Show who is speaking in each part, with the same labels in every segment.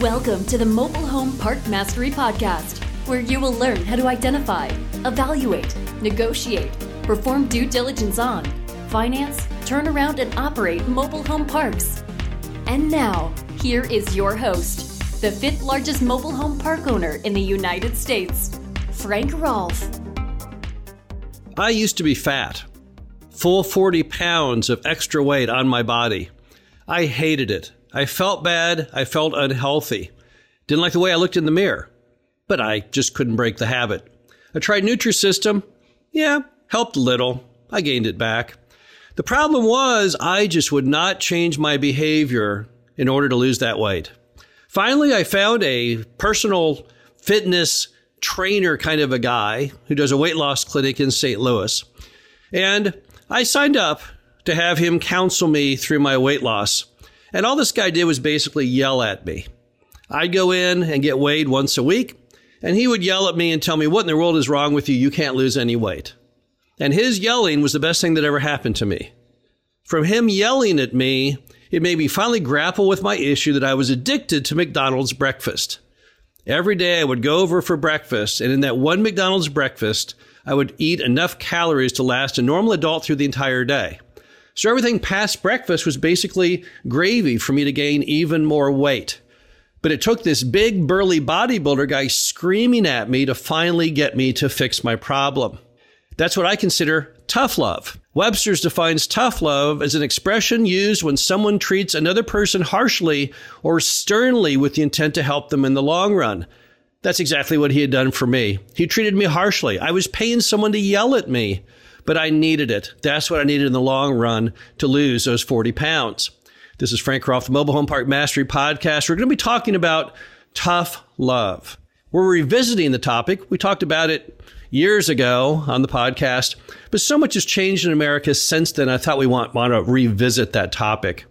Speaker 1: Welcome to the Mobile Home Park Mastery Podcast, where you will learn how to identify, evaluate, negotiate, perform due diligence on, finance, turn around, and operate mobile home parks. And now, here is your host, the fifth largest mobile home park owner in the United States, Frank Rolfe.
Speaker 2: I used to be fat, full 40 pounds of extra weight on my body. I hated it. I felt bad. I felt unhealthy. Didn't like the way I looked in the mirror, but I just couldn't break the habit. I tried Nutrisystem. Yeah, helped a little. I gained it back. The problem was I just would not change my behavior in order to lose that weight. Finally, I found a personal fitness trainer kind of a guy who does a weight loss clinic in St. Louis. And I signed up to have him counsel me through my weight loss. And all this guy did was basically yell at me. I'd go in and get weighed once a week, and he would yell at me and tell me, What in the world is wrong with you? You can't lose any weight. And his yelling was the best thing that ever happened to me. From him yelling at me, it made me finally grapple with my issue that I was addicted to McDonald's breakfast. Every day I would go over for breakfast, and in that one McDonald's breakfast, I would eat enough calories to last a normal adult through the entire day. So everything past breakfast was basically gravy for me to gain even more weight. But it took this big burly bodybuilder guy screaming at me to finally get me to fix my problem. That's what I consider tough love. Webster's defines tough love as an expression used when someone treats another person harshly or sternly with the intent to help them in the long run. That's exactly what he had done for me. He treated me harshly. I was paying someone to yell at me but I needed it. That's what I needed in the long run to lose those 40 pounds. This is Frank Rolfe, Mobile Home Park Mastery Podcast. We're going to be talking about tough love. We're revisiting the topic. We talked about it years ago on the podcast, but so much has changed in America since then. I thought we want, want to revisit that topic.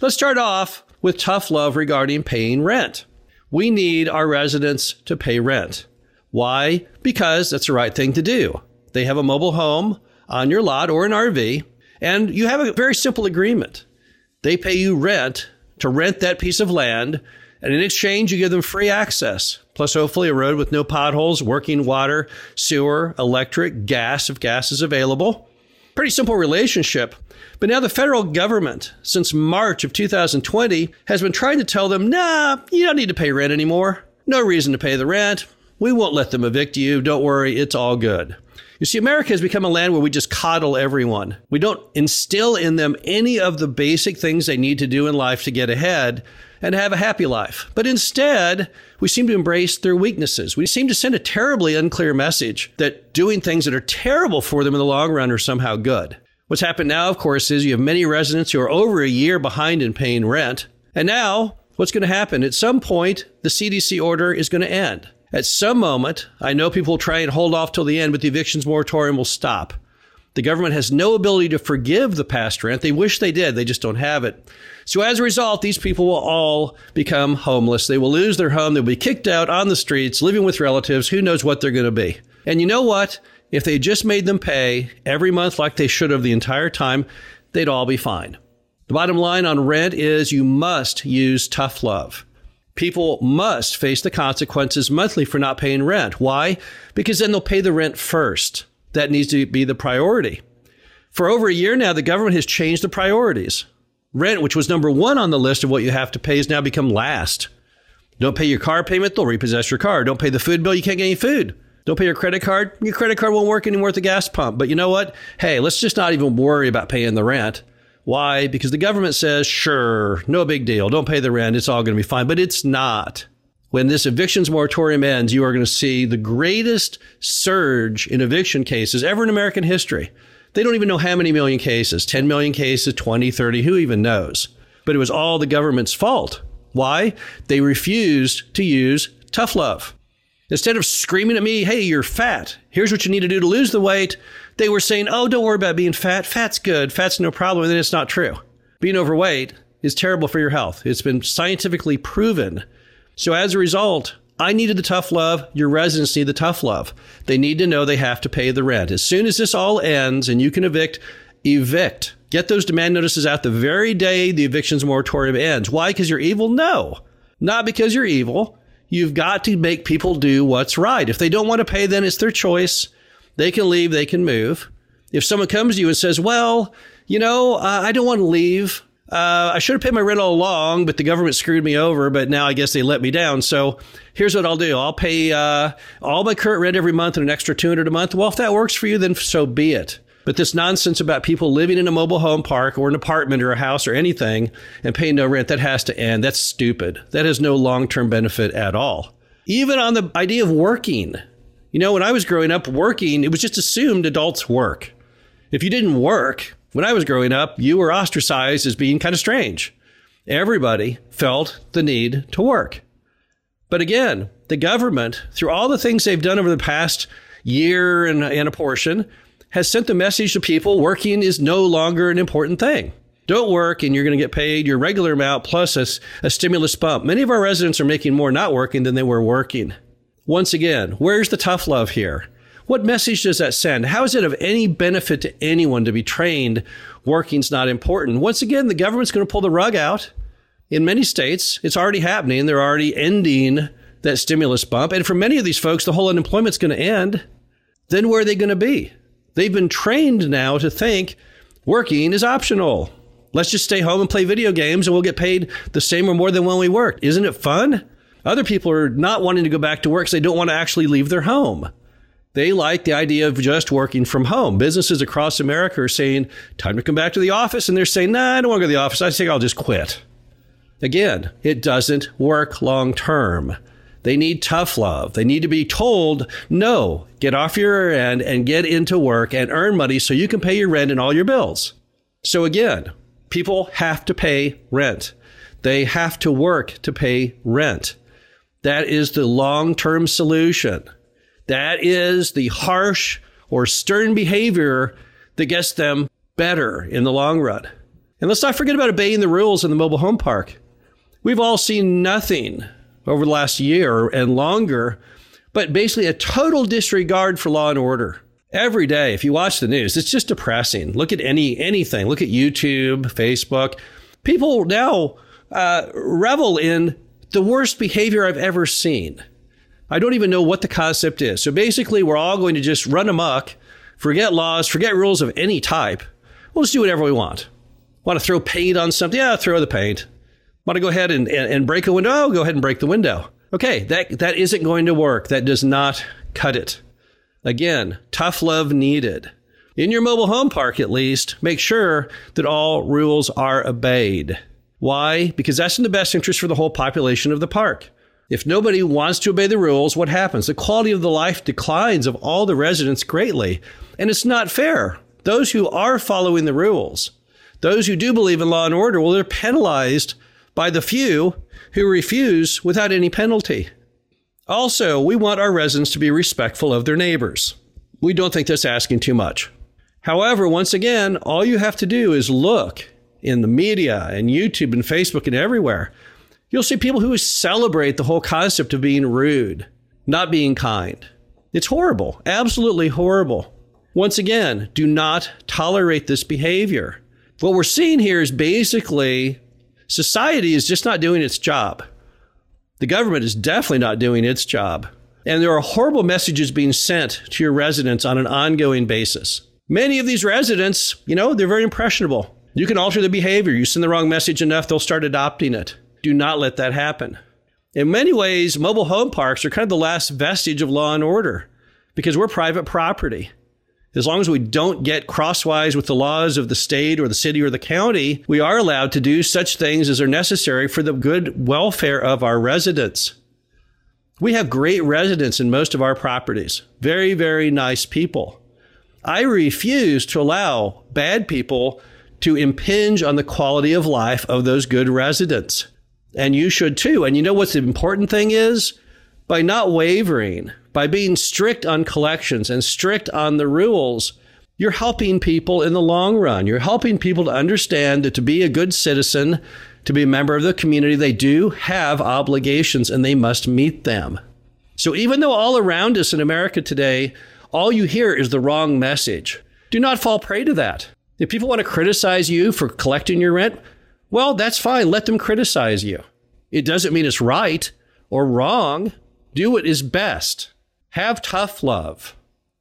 Speaker 2: Let's start off with tough love regarding paying rent. We need our residents to pay rent. Why? Because that's the right thing to do. They have a mobile home on your lot or an RV, and you have a very simple agreement. They pay you rent to rent that piece of land, and in exchange, you give them free access, plus hopefully a road with no potholes, working water, sewer, electric, gas if gas is available. Pretty simple relationship. But now the federal government, since March of 2020, has been trying to tell them, nah, you don't need to pay rent anymore. No reason to pay the rent. We won't let them evict you. Don't worry, it's all good. You see, America has become a land where we just coddle everyone. We don't instill in them any of the basic things they need to do in life to get ahead and have a happy life. But instead, we seem to embrace their weaknesses. We seem to send a terribly unclear message that doing things that are terrible for them in the long run are somehow good. What's happened now, of course, is you have many residents who are over a year behind in paying rent. And now, what's going to happen? At some point, the CDC order is going to end. At some moment, I know people will try and hold off till the end, but the evictions moratorium will stop. The government has no ability to forgive the past rent. They wish they did, they just don't have it. So as a result, these people will all become homeless. They will lose their home. They'll be kicked out on the streets, living with relatives. Who knows what they're going to be? And you know what? If they just made them pay every month like they should have the entire time, they'd all be fine. The bottom line on rent is you must use tough love. People must face the consequences monthly for not paying rent. Why? Because then they'll pay the rent first. That needs to be the priority. For over a year now, the government has changed the priorities. Rent, which was number one on the list of what you have to pay, has now become last. Don't pay your car payment, they'll repossess your car. Don't pay the food bill, you can't get any food. Don't pay your credit card, your credit card won't work anymore at the gas pump. But you know what? Hey, let's just not even worry about paying the rent. Why? Because the government says, sure, no big deal. Don't pay the rent. It's all going to be fine. But it's not. When this evictions moratorium ends, you are going to see the greatest surge in eviction cases ever in American history. They don't even know how many million cases 10 million cases, 20, 30, who even knows? But it was all the government's fault. Why? They refused to use tough love. Instead of screaming at me, hey, you're fat, here's what you need to do to lose the weight, they were saying, oh, don't worry about being fat. Fat's good. Fat's no problem. And then it's not true. Being overweight is terrible for your health. It's been scientifically proven. So as a result, I needed the tough love. Your residents need the tough love. They need to know they have to pay the rent. As soon as this all ends and you can evict, evict. Get those demand notices out the very day the evictions moratorium ends. Why? Because you're evil? No. not because you're evil. You've got to make people do what's right. If they don't want to pay, then it's their choice. They can leave, they can move. If someone comes to you and says, Well, you know, uh, I don't want to leave. Uh, I should have paid my rent all along, but the government screwed me over. But now I guess they let me down. So here's what I'll do: I'll pay uh, all my current rent every month and an extra two hundred a month. Well, if that works for you, then so be it. But this nonsense about people living in a mobile home park or an apartment or a house or anything and paying no rent, that has to end. That's stupid. That has no long term benefit at all. Even on the idea of working. You know, when I was growing up, working, it was just assumed adults work. If you didn't work, when I was growing up, you were ostracized as being kind of strange. Everybody felt the need to work. But again, the government, through all the things they've done over the past year and, and a portion, has sent the message to people working is no longer an important thing. Don't work and you're going to get paid your regular amount plus a, a stimulus bump. Many of our residents are making more not working than they were working. Once again, where's the tough love here? What message does that send? How is it of any benefit to anyone to be trained working's not important? Once again, the government's going to pull the rug out. In many states, it's already happening. They're already ending that stimulus bump. And for many of these folks, the whole unemployment's going to end. Then where are they going to be? They've been trained now to think working is optional. Let's just stay home and play video games and we'll get paid the same or more than when we worked. Isn't it fun? Other people are not wanting to go back to work because they don't want to actually leave their home. They like the idea of just working from home. Businesses across America are saying, time to come back to the office. And they're saying, nah, I don't want to go to the office. I think I'll just quit. Again, it doesn't work long term. They need tough love. They need to be told, no, get off your end and get into work and earn money so you can pay your rent and all your bills. So again, people have to pay rent. They have to work to pay rent. That is the long term solution. That is the harsh or stern behavior that gets them better in the long run. And let's not forget about obeying the rules in the mobile home park. We've all seen nothing over the last year and longer, but basically a total disregard for law and order. Every day, if you watch the news, it's just depressing. Look at any anything. Look at YouTube, Facebook. People now uh, revel in the worst behavior I've ever seen. I don't even know what the concept is. So basically, we're all going to just run amok, forget laws, forget rules of any type. We'll just do whatever we want. Want to throw paint on something? Yeah, throw the paint. Want to go ahead and, and, and break a window? Oh, go ahead and break the window. Okay, that, that isn't going to work. That does not cut it. Again, tough love needed. In your mobile home park, at least, make sure that all rules are obeyed. Why? Because that's in the best interest for the whole population of the park. If nobody wants to obey the rules, what happens? The quality of the life declines of all the residents greatly. And it's not fair. Those who are following the rules, those who do believe in law and order, well, they're penalized by the few who refuse without any penalty. Also, we want our residents to be respectful of their neighbors. We don't think that's asking too much. However, once again, all you have to do is look in the media and YouTube and Facebook and everywhere. You'll see people who celebrate the whole concept of being rude, not being kind. It's horrible, absolutely horrible. Once again, do not tolerate this behavior. What we're seeing here is basically society is just not doing its job. The government is definitely not doing its job. And there are horrible messages being sent to your residents on an ongoing basis. Many of these residents, you know, they're very impressionable. You can alter their behavior. You send the wrong message enough, they'll start adopting it. Do not let that happen. In many ways, mobile home parks are kind of the last vestige of law and order because we're private property. As long as we don't get crosswise with the laws of the state or the city or the county, we are allowed to do such things as are necessary for the good welfare of our residents. We have great residents in most of our properties, very, very nice people. I refuse to allow bad people to impinge on the quality of life of those good residents. And you should too. And you know what's the important thing is? By not wavering, by being strict on collections and strict on the rules, you're helping people in the long run. You're helping people to understand that to be a good citizen, to be a member of the community, they do have obligations and they must meet them. So even though all around us in America today, all you hear is the wrong message, do not fall prey to that. If people want to criticize you for collecting your rent, well, that's fine. Let them criticize you. It doesn't mean it's right or wrong. Do what is best. Have tough love.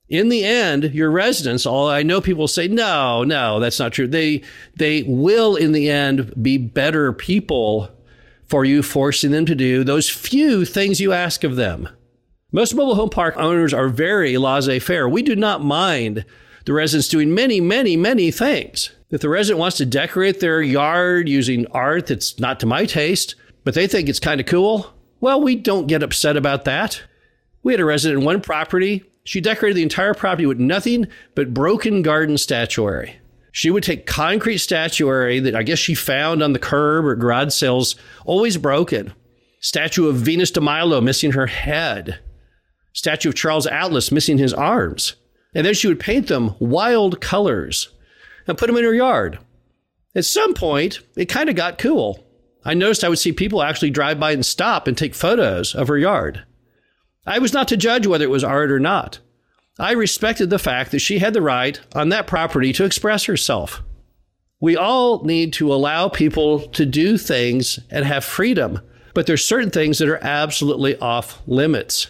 Speaker 2: In the end, your residents, all I know people say, no, no, that's not true. They, they will in the end be better people for you, forcing them to do those few things you ask of them. Most mobile home park owners are very laissez faire. We do not mind the residents doing many, many, many things. If the resident wants to decorate their yard using art that's not to my taste, but they think it's kind of cool, well, we don't get upset about that. We had a resident in one property. She decorated the entire property with nothing but broken garden statuary. She would take concrete statuary that I guess she found on the curb or garage sales, always broken. Statue of Venus de Milo missing her head. Statue of Charles Atlas missing his arms. And then she would paint them wild colors and put them in her yard. At some point, it kind of got cool. I noticed I would see people actually drive by and stop and take photos of her yard. I was not to judge whether it was art or not. I respected the fact that she had the right on that property to express herself. We all need to allow people to do things and have freedom, but there's certain things that are absolutely off limits.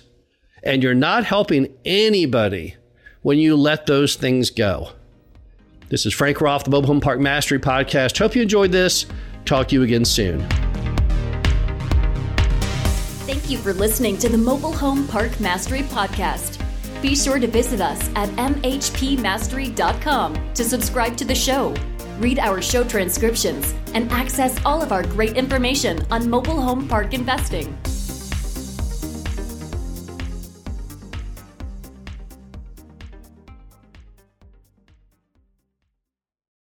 Speaker 2: And you're not helping anybody when you let those things go. This is Frank Rolfe, the Mobile Home Park Mastery Podcast. Hope you enjoyed this. Talk to you again soon.
Speaker 1: Thank you for listening to the Mobile Home Park Mastery Podcast. Be sure to visit us at mhpmastery.com to subscribe to the show, read our show transcriptions, and access all of our great information on mobile home park investing.